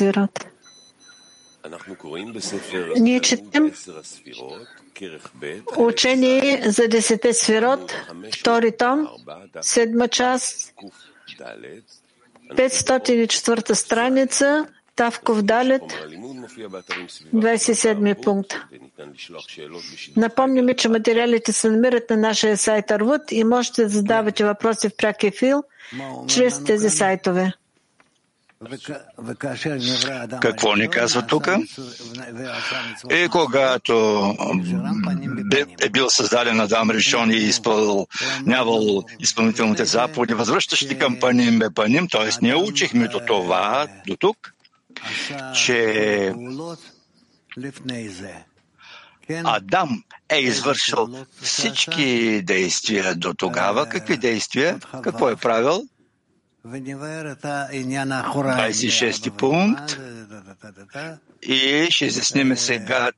свирот. Ние четем учение за десете свирот, втори том, седма част, 504 страница, Тавков Далет, 27 пункт. Напомняме, че материалите се намират на нашия сайт Арвуд и можете да задавате въпроси в пряк ефил чрез тези сайтове. Какво ни казва тук? И когато е бил създаден Адам Решон и изпълнявал изпълнителните заповеди, възвръщащи към Паним бе Паним, т.е. ние учихме до това, до тук, че Адам е извършил всички действия до тогава. Какви действия? Какво е правил? 26 пункт. И ще изясним сега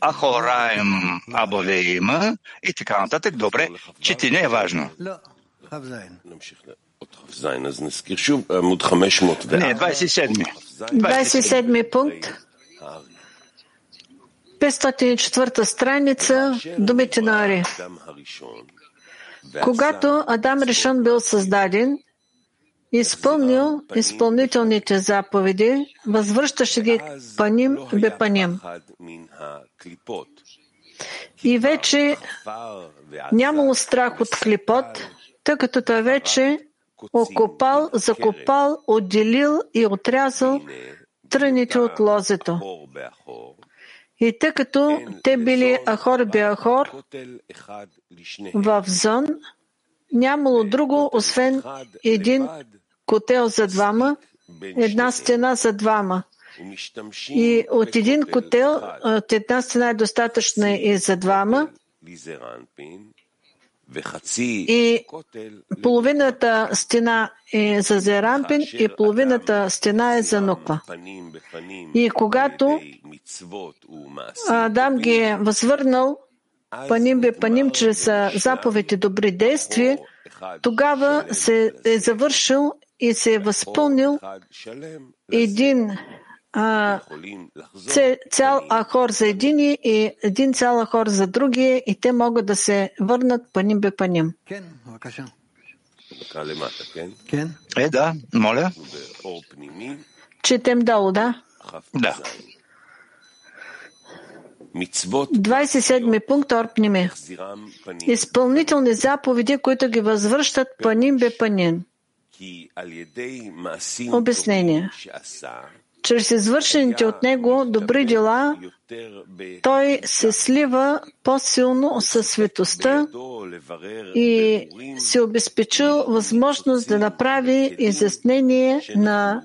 Ахораем Абовеима и така нататък. Добре, четене е важно. Не, 27. 27 пункт. 504 страница, думите на Ари. Когато Адам Решон бил създаден, изпълнил изпълнителните заповеди, възвръщаше ги паним бе паним. И вече нямало страх от клипот, тъй като той вече окопал, закопал, отделил и отрязал тръните от лозето. И тъй като те били Ахор Беахор в зон, нямало друго, освен един котел за двама, една стена за двама. И от един котел, от една стена е достатъчна и за двама, и половината стена е за Зерампин и половината стена е за Нуква. И когато Адам ги е възвърнал паним бе паним чрез заповедите добри действия, тогава се е завършил и се е възпълнил един а, цял ахор за едини и един цял ахор за другия и те могат да се върнат паним бе паним. Е, да, моля. Четем долу, да? Да. 27 пункт Орпниме. Изпълнителни заповеди, които ги възвръщат паним бе панин. Обяснение чрез извършените от него добри дела, той се слива по-силно със светостта и се обезпечил възможност да направи изяснение на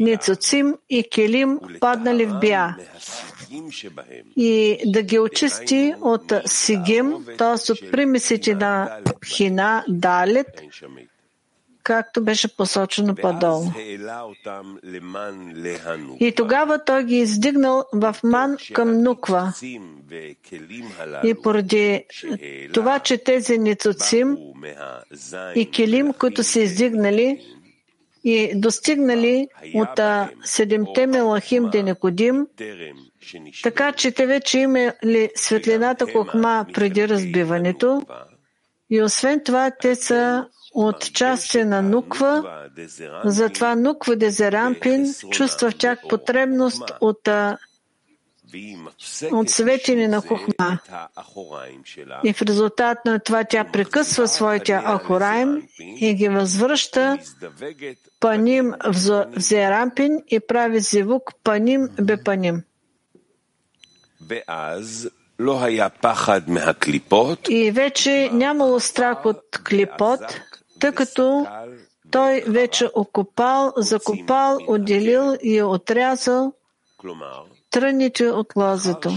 Ницуцим и Келим, паднали в Бия, и да ги очисти от Сигим, т.е. от примесите на Хина, Далет, както беше посочено по-долу. И тогава той ги издигнал в ман към Нуква. И поради това, че тези ницуцим и келим, които са издигнали и достигнали от седемте мелахим Денекодим, така че те вече имали светлината Кохма преди разбиването, и освен това те са от части на Нуква, затова Нуква Дезерампин чувства в тях потребност от, от светене на Хухма. И в резултат на това тя прекъсва своите Ахораим и ги възвръща паним в Зерампин и прави зивук паним бепаним. И вече нямало страх от клипот, тъй като той вече окопал, закопал, отделил и отрязал тръните от лозето.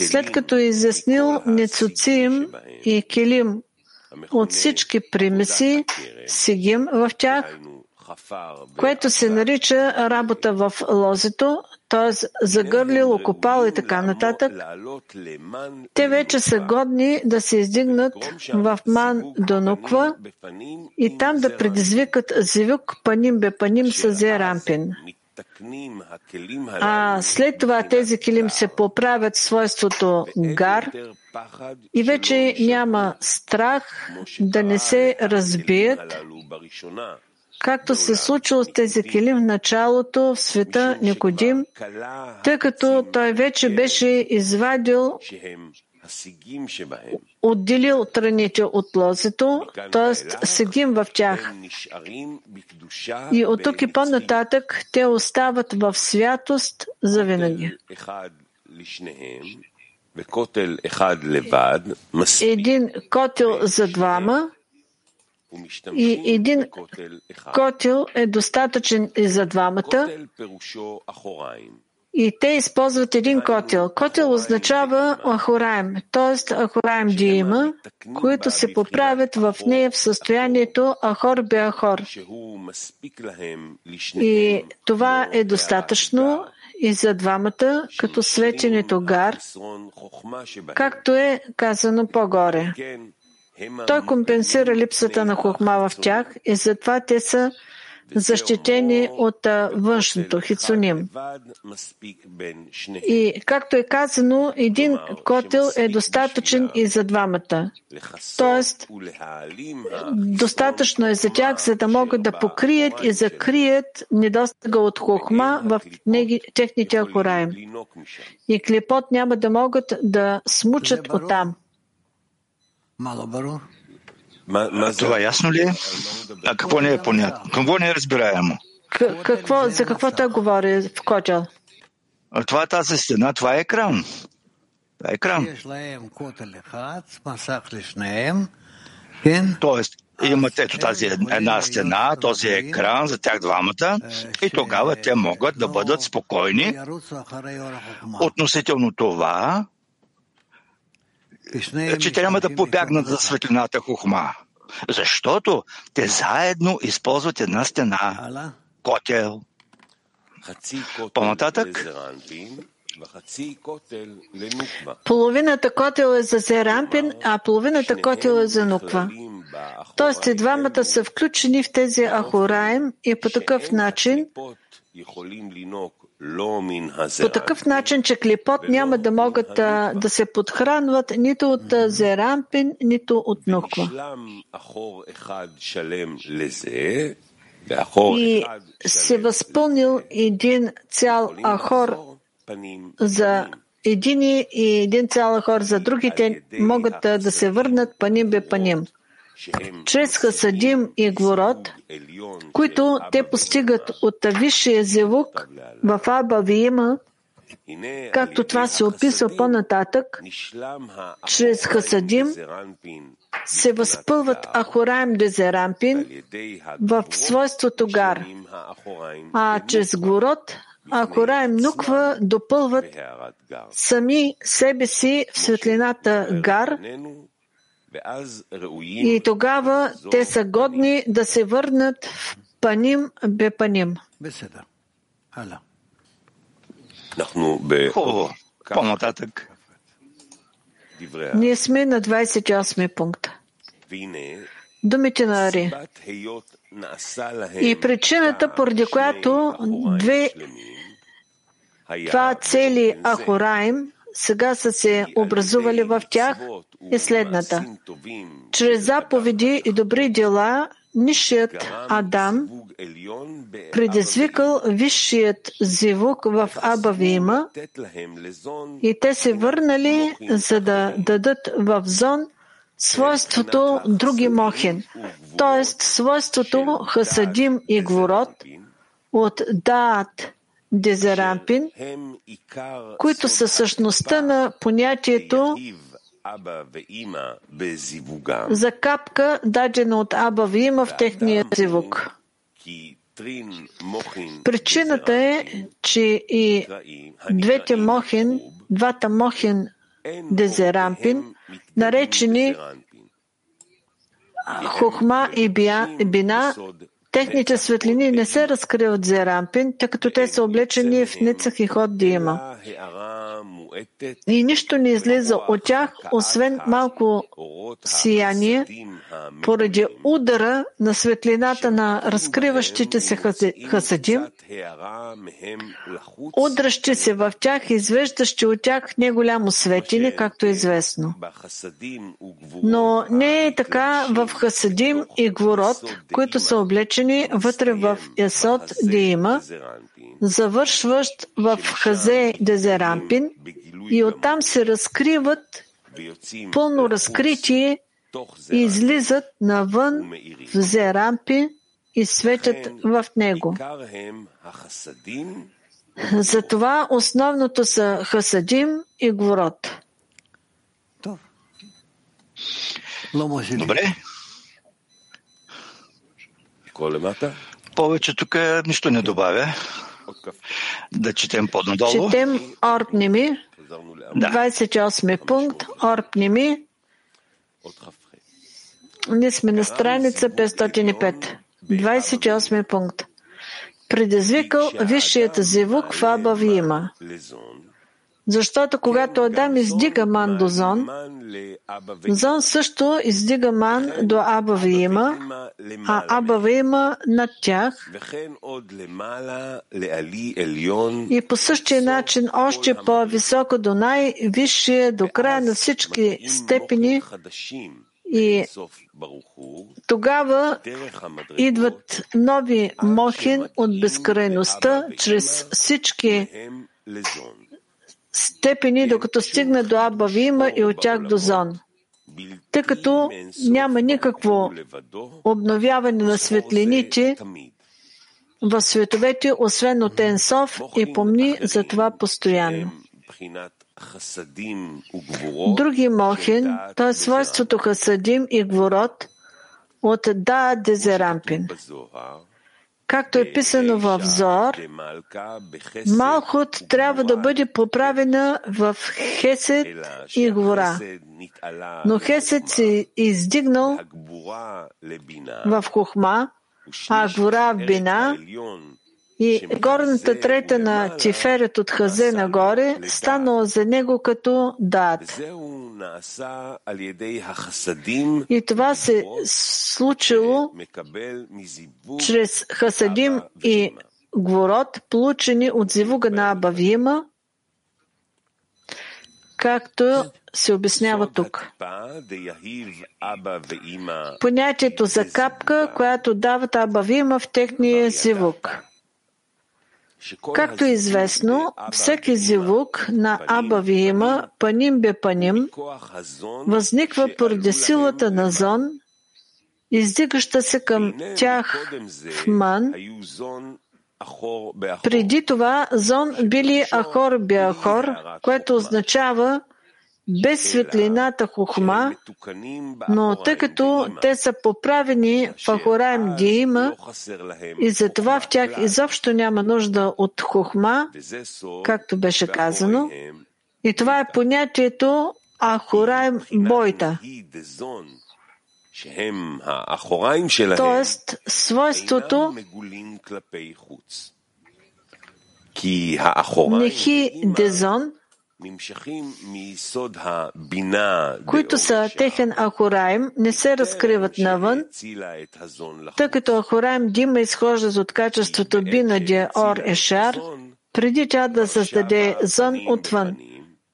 След като е изяснил Ницуцим и Келим от всички примеси, Сигим в тях, което се нарича работа в лозето, т.е. загърлил, окопал и така нататък, те вече са годни да се издигнат в ман до нуква и там да предизвикат зивюк паним бе паним с зерампин. А след това тези килим се поправят свойството гар и вече няма страх да не се разбият, както се случило с тези килим в началото в света Никодим, тъй като той вече беше извадил отделил страните от лозето, т.е. сегим в тях. И от тук и по-нататък те остават в святост за винаги. Един котел за двама и един котел е достатъчен и за двамата. И те използват един котел. Котел означава ахораем, т.е. ахораем диима, които се поправят в нея в състоянието ахор бе ахор. И това е достатъчно и за двамата, като свеченето гар, както е казано по-горе. Той компенсира липсата на хохма в тях и затова те са защитени от външното хицуним. И както е казано, един котел е достатъчен и за двамата. Тоест, достатъчно е за тях, за да могат да покрият и закрият недостига от хохма в техните акураем. И клепот няма да могат да смучат оттам. Това ясно ли е? А какво не е понятно? Какво не е разбираемо? Какво, за какво той говори в Коджал? Това е тази стена, това е екран. Това е екран. Тоест, имат ето тази една стена, този екран за тях двамата и тогава те могат да бъдат спокойни относително това, че трябва да побягнат за светлината хухма. Защото те заедно използват една стена, котел. По-нататък, Половината котел е за Зерампин, а половината котел е за Нуква. Тоест и двамата са включени в тези Ахораем и по такъв начин по такъв начин, че клипот няма да могат да, да се подхранват нито от зерампин, нито от нуква. И се възпълнил един цял ахор за едини и един цял ахор за другите могат да се върнат паним бе паним чрез Хасадим и Гворот, които те постигат от висшия зевук в Аба Виима, както това се описва по-нататък, чрез Хасадим се възпълват Ахораем Дезерампин в свойството Гар, а чрез Гворот Ахораем Нуква допълват сами себе си в светлината Гар, и тогава те са годни да се върнат в паним бе паним. Хубаво. По-нататък. Ние сме на 28 пункт. Думите на Ари. И причината, поради която две това цели Ахораим сега са се образували в тях е следната. Чрез заповеди и добри дела, нишият Адам предизвикал висшият зивук в Абавима и те се върнали, за да дадат в зон свойството други мохин, т.е. свойството Хасадим и Гворот от Даат Дезерампин, които са същността на понятието за капка, дадена от Аба Вима в техния зивук. Причината е, че и двете мохин, двата мохин Дезерампин, наречени Хохма и Бина, Техните светлини не се разкриват за рампин, тъй като те са облечени в ницах и ход дима. И нищо не излиза от тях, освен малко сияние, поради удара на светлината на разкриващите се хасадим, удращи се в тях, извеждащи от тях неголямо светене, както е известно. Но не е така в хасадим и гворот, които са облечени вътре в Есот Диима, завършващ в Хазе Дезерампин и оттам се разкриват пълно разкритие и излизат навън в Зерампи и светят в него. Затова основното са Хасадим и Гворот. Добре. Повече тук нищо не добавя. Да четем по-надолу. Четем Орпними, 28 пункт, Орпними. Ние сме на страница 505. 28 пункт. Предизвикал висшият звук в Абавима. Защото когато Адам издига ман до Зон, Зон също издига ман до Абавима, а Абавима над тях. И по същия начин още по-високо до най-висшия, до края на всички степени и тогава идват нови мохин от безкрайността чрез всички степени, докато стигне до Абавима и от тях до Зон. Тъй като няма никакво обновяване на светлините в световете, освен от Енсов и помни за това постоянно. Други мохин, т.е. свойството хасадим и гворот от Да Дезерампин. Както е писано в Зор, Малхут трябва да бъде поправена в Хесед и Гвора. Но Хесед се издигнал в Хухма, а Гвора в Бина и горната трета на Тиферет от Хазе нагоре станала за него като дат. И това се случило чрез Хасадим и Гворот, получени от зивуга на Абавима, както се обяснява тук. Понятието за капка, която дават Абавима в техния зивук. Както е известно, всеки зивук на Абавима, паним бе паним, възниква поради силата на зон, издигаща се към тях в ман. Преди това зон били Ахор Беахор, което означава без светлината хухма, но тъй като те са поправени в Ахораем Диима и затова в тях изобщо няма нужда от хухма, както беше казано, и това е понятието Ахораем Бойта. Тоест, свойството Нехи Дезон – които са техен Ахораим, не се разкриват навън, тъй като Ахораим Дима изхожда от качеството Бинаде Ор Ешар, преди тя да създаде зон отвън.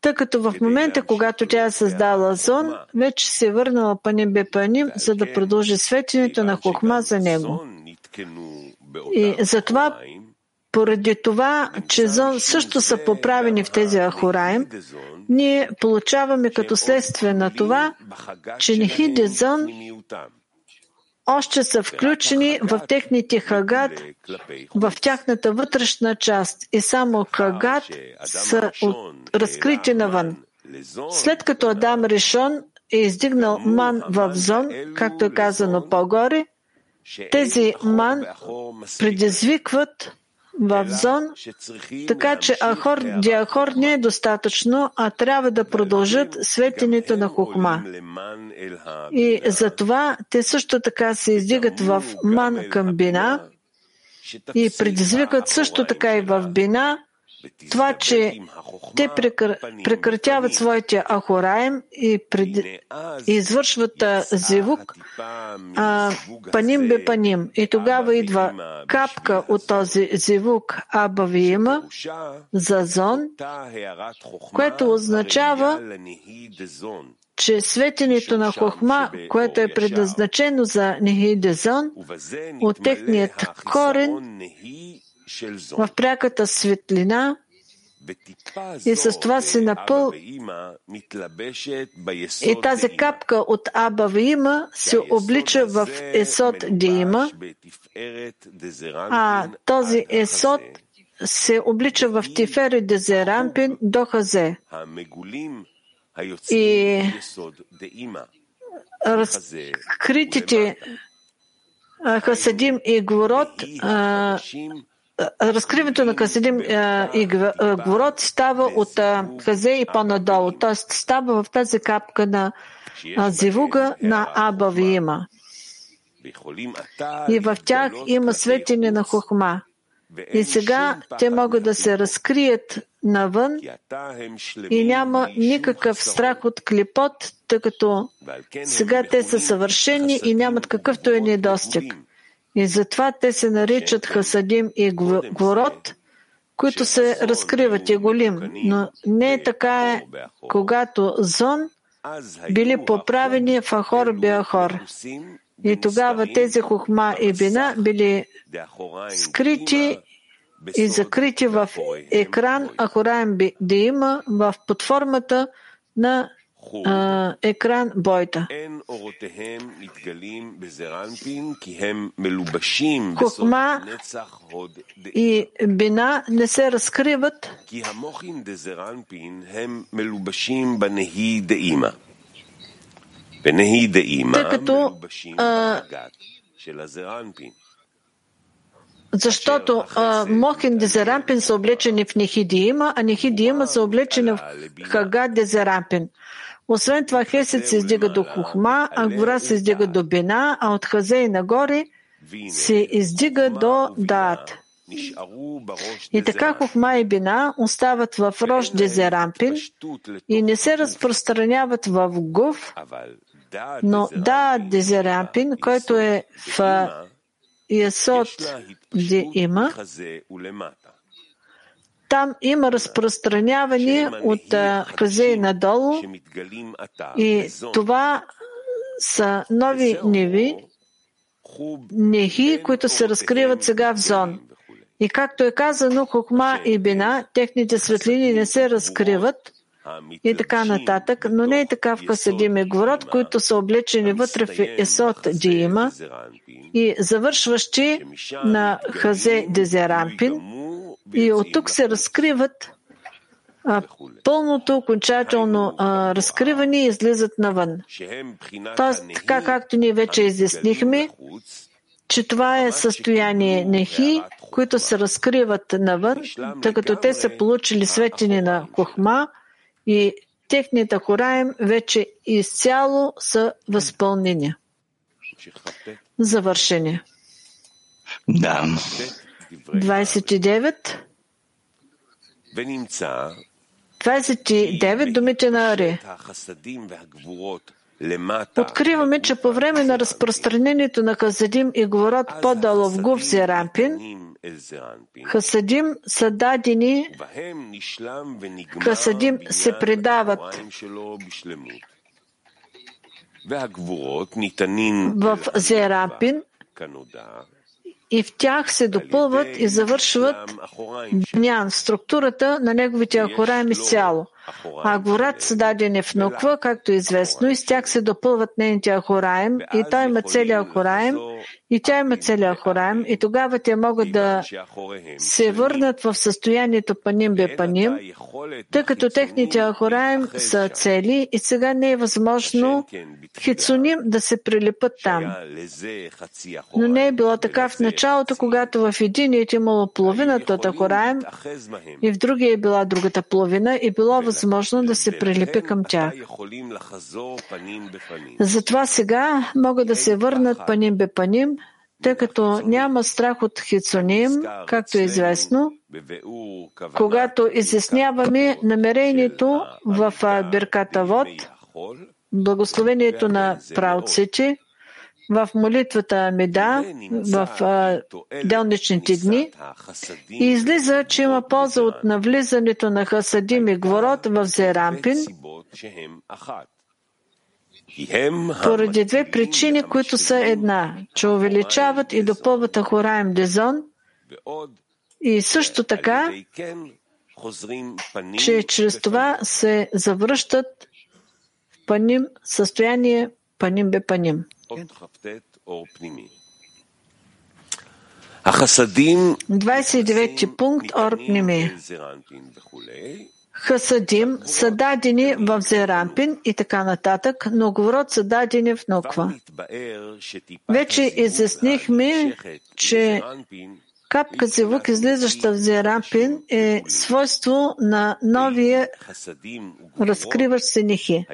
Тъй като в момента, когато тя е създала зон, вече се е върнала паним бе паним, за да продължи светенето на хохма за него. И затова поради това, че зон също са поправени в тези Ахураим, ние получаваме като следствие на това, че Нехиде зон още са включени в техните хагат, в тяхната вътрешна част. И само хагат са от, разкрити навън. След като Адам Решон е издигнал ман в зон, както е казано по-горе, тези ман предизвикват в зон, така че ахор, диахор не е достатъчно, а трябва да продължат светенето на хухма. И затова те също така се издигат в ман към бина и предизвикат също така и в бина това, че те прекратяват своите ахораем и пред... извършват зивук а, паним бе паним. И тогава идва капка от този зивук Абавиема за зон, което означава, че светенето на Хохма, което е предназначено за Нехидезон, от техният корен в пряката светлина и с това се напъл и тази капка от Аба Вима се облича в Есот Диима, а този Есот се облича в Тифери Дезерампин до Хазе. И разкритите Хасадим и Гворот разкриването на Касидим и Гворот става от Хазе и по-надолу. Т.е. става в тази капка на зивуга на Аба Вима. И в тях има светене на Хохма. И сега те могат да се разкрият навън и няма никакъв страх от клипот, тъй като сега те са съвършени и нямат какъвто е недостиг. И затова те се наричат Хасадим и Гворот, които се разкриват и голим. Но не е така е, когато Зон били поправени в Ахор Биахор. И тогава тези хухма и бина били скрити и закрити в екран Ахораем Диима в подформата на екран Бойта. Хохма и бина не се разкриват, тъй като защото а, Мохин Дезерампин са облечени в Нехидиима, а Нехидиима са облечени в Хага Дезерампин. Освен това, Хесед се издига до Хухма, а Гора се издига до Бина, а от Хазе и нагоре се издига до Даат. И така Хухма и Бина остават в Рош Дезерампин и не се разпространяват в Гув, но Даат Дезерампин, който е в Ясот де има, там има разпространяване от хазе надолу. и това са нови неви, нехи, които се разкриват сега в зон. И както е казано, Хухма и Бина, техните светлини не се разкриват. и така нататък, но не е така в Касадим и Гворот, които са облечени вътре в Есот Диима и завършващи на Хазе Дезерампин, и от тук се разкриват а, пълното окончателно а, разкриване и излизат навън. Тоест, така както ние вече изяснихме, че това е състояние нехи, които се разкриват навън, тъй като те са получили светени на кохма и техните хораем вече изцяло са възпълнени. Завършени. Да. 29. 29 думите на Ари. Откриваме, че по време на разпространението на Хасадим и Говорот по-долу в Гув Зерампин, Хасадим са дадени, Хасадим се предават. в Зерампин и в тях се допълват и завършват бнян, структурата на неговите ахораем изцяло. А горат са дадени в Нуква, както е известно, и с тях се допълват нейните Ахораем, и той има целия Ахораем, и тя има целия Ахораем, и тогава те могат да се върнат в състоянието паним бе паним, тъй като техните Ахораем са цели и сега не е възможно хицуним да се прилепат там. Но не е било така в началото, когато в единият имало половината от Ахораем и в другия е била другата половина и било възможно да се прилепи към тях. Затова сега могат да се върнат паним бе паним, тъй като няма страх от хицуним, както е известно, когато изясняваме намерението в Бирката Вод, благословението на правците, в молитвата Меда, в делничните дни и излиза, че има полза от навлизането на Хасадим и Гворот в Зерампин, поради две причини, които са една, че увеличават и допълват Ахораем Дезон и също така, че чрез това се завръщат в паним състояние паним бе паним. 29 пункт Ор Пними. Хасадим са дадени в Зерампин и така нататък, но говорят са дадени в Ноква. Вече изяснихме, че Капка зевук, излизаща в Зерампин, е свойство на новия разкриващ се нихи.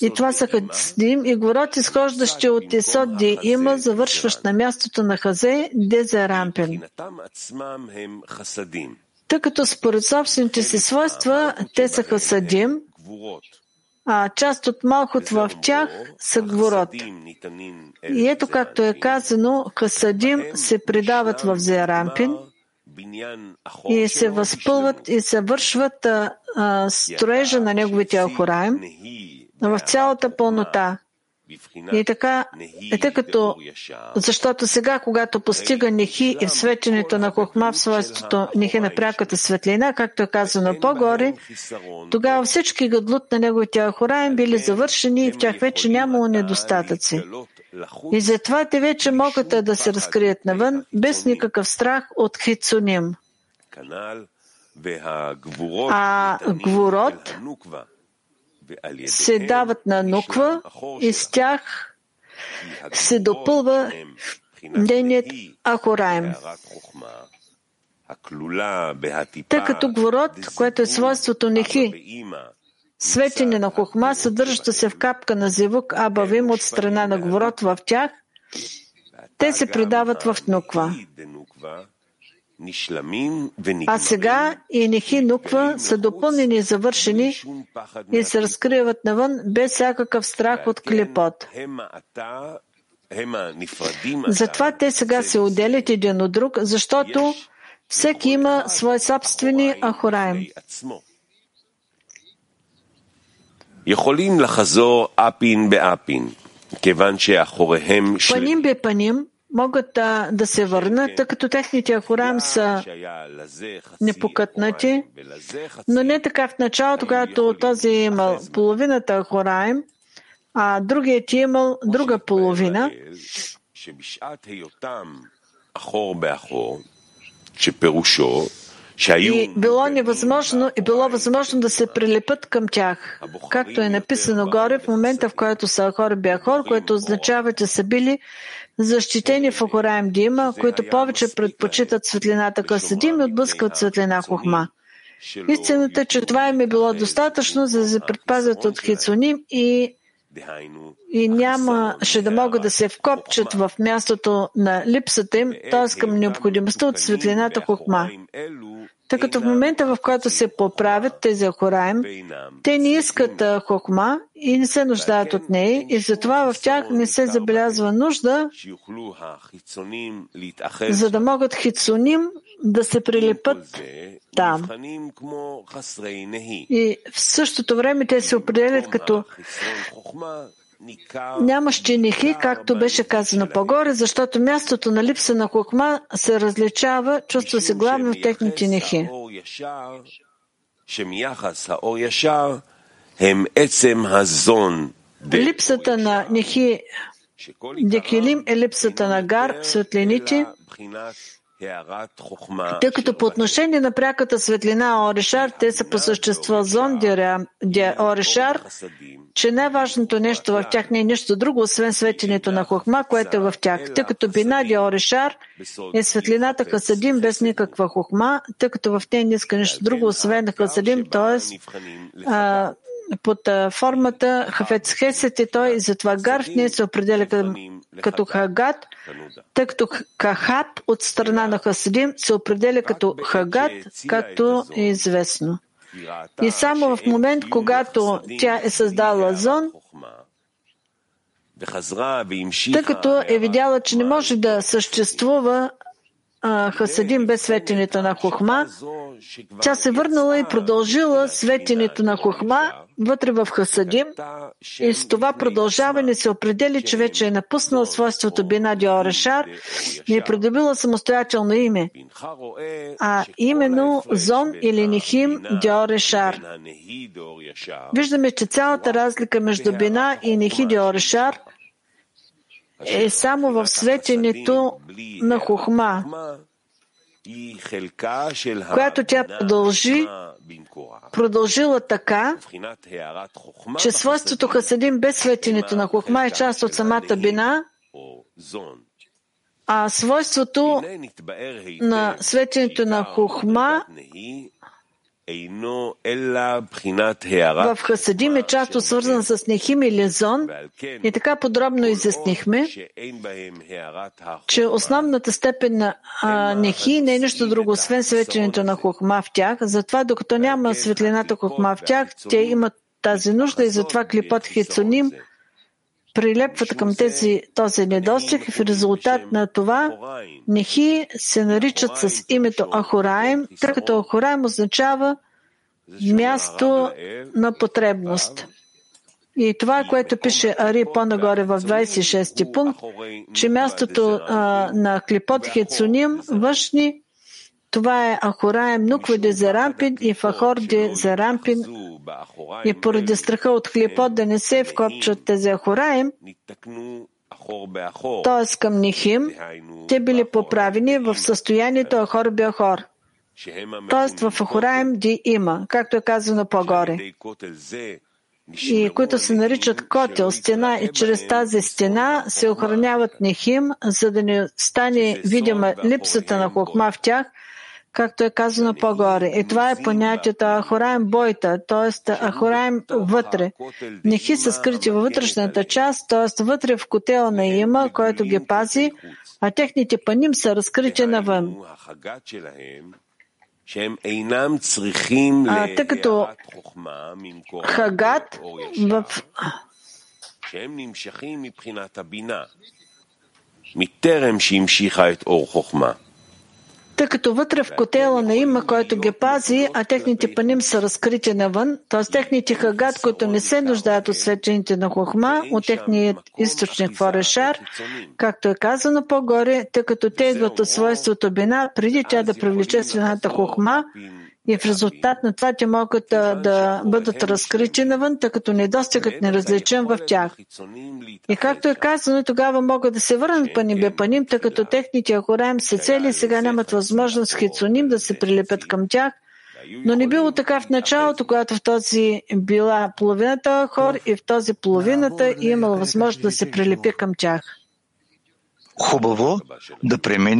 И това са хасадим и город, изхождащи от Исод Ди има, завършващ на мястото на Хазе, де Зерампин. Тъй като според собствените си свойства те са хасадим, а част от малкот в тях са гворот. И ето както е казано, Хасадим се предават в Зерампин и се възпълват и се строежа на неговите Ахораем в цялата пълнота. И така, е тъй като, защото сега, когато постига Нехи и светенето на Хохма в свойството Нехи на пряката светлина, както е казано по-горе, тогава всички гадлут на неговите Ахораем били завършени и в тях вече нямало недостатъци. И затова те вече могат да се разкрият навън, без никакъв страх от хицуним. А гворот се дават на нуква и с тях се допълва деният Ахораем. Тъй като гворот, което е свойството нехи, светене на хохма, съдържаща се в капка на зевук Абавим от страна на гворот в тях, те се предават в нуква. А сега и Нехи Нуква са допълнени и завършени и се разкриват навън без всякакъв страх от клепот. Затова те сега се отделят един от друг, защото всеки има свои собствени ахураем. Паним бе паним, могат да, да се върнат, тъй като техните ахурам са непокътнати, но не така в началото, когато този е имал половината ахураем, а другият е имал друга половина. И било невъзможно, и било възможно да се прилепят към тях. Както е написано горе, в момента, в който са Ахор Бяхор, което означава, че са били защитени в Ахораем Дима, които повече предпочитат светлината Касадим и отблъскват светлина Хохма. Истината е, че това им е било достатъчно, за да се предпазят от хицуним и, и нямаше да могат да се вкопчат в мястото на липсата им, т.е. към необходимостта от светлината Хохма. Тъй като в момента, в който се поправят тези Ахораем, те не искат хохма и не се нуждаят от нея, и затова в тях не се забелязва нужда, за да могат хицуним да се прилепат там. И в същото време те се определят като нямащи нихи, както беше казано по-горе, защото мястото на липса на хохма се различава, чувства се главно в техните нихи. Липсата на Нехи Декилим е липсата на гар, светлините, тъй като по отношение на пряката светлина Орешар, те са по същество зон де Орешар, че най-важното нещо в тях не е нищо друго, освен светенето на хохма, което е в тях. Тъй като бина де Орешар е светлината Хасадим без никаква хохма, тъй като в нея не иска нищо друго, освен Хасадим, т.е под формата Хафец Хесет и той, и затова Гар в нея се определя като, Хагат, тъй като Кахат от страна на Хасидим се определя като Хагат, както е известно. И само в момент, когато тя е създала зон, тъй като е видяла, че не може да съществува Хасадим без светенето на Хохма, тя се върнала и продължила светенето на Хохма вътре в Хасадим. И с това продължаване се определи, че вече е напуснала свойството Бина Диорешар и е придобила самостоятелно име, а именно Зон или Нихим Диорешар. Виждаме, че цялата разлика между Бина и Нихи Диорешар – е само в светенето на Хохма, която тя продължи, продължила така, че свойството Хасадим без светенето на Хохма е част от самата бина, а свойството на светенето на Хохма в Хасадим е част свързан с Нехим или Зон и така подробно изяснихме, че основната степен на Нехи не е нищо друго, освен светенето на Хохма в тях. Затова, докато няма светлината Хохма в тях, те имат тази нужда и затова клипот Хицуним прилепват към тези, този недостиг и в резултат на това Нехи се наричат с името Ахураем, тъй като Ахураем означава място на потребност. И това, което пише Ари по-нагоре в 26 пункт, че мястото а, на Клипот Хецуним, външни, това е Ахураем Нуква де Зарампин и Фахор де Зарампин. И поради страха от Клипот да не се вкопчат тези Ахураем, т.е. към Нихим, те били поправени в състоянието Ахор Бяхор. Тоест в Ахураем Ди има, както е казано по-горе и които се наричат котел, стена и чрез тази стена се охраняват Нехим, за да не стане видима липсата на хохма в тях, както е казано по-горе. И това е понятието Ахораем бойта, т.е. Ахораем вътре. Нехи са скрити във вътрешната част, т.е. вътре в котела на има, който ги пази, а техните паним са разкрити навън. А, тъй като Хагат в מטרם שהמשיכה את אור חוכמה тъй като вътре в котела на има, който ги пази, а техните паним са разкрити навън, т.е. техните хагат, които не се нуждаят от светените на хохма, от техният източник Форешар, както е казано по-горе, тъй като те идват от свойството бина, преди тя да привлече свината хохма, и в резултат на това те могат да, да бъдат разкрити навън, тъй като недостигът неразличен в тях. И както е казано, тогава могат да се върнат паним тъй като техните ахораем са цели и сега нямат възможност хицуним да се прилепят към тях, но не било така в началото, когато в този била половината хор и в този половината имала възможност да се прилепи към тях. Хубаво да преминем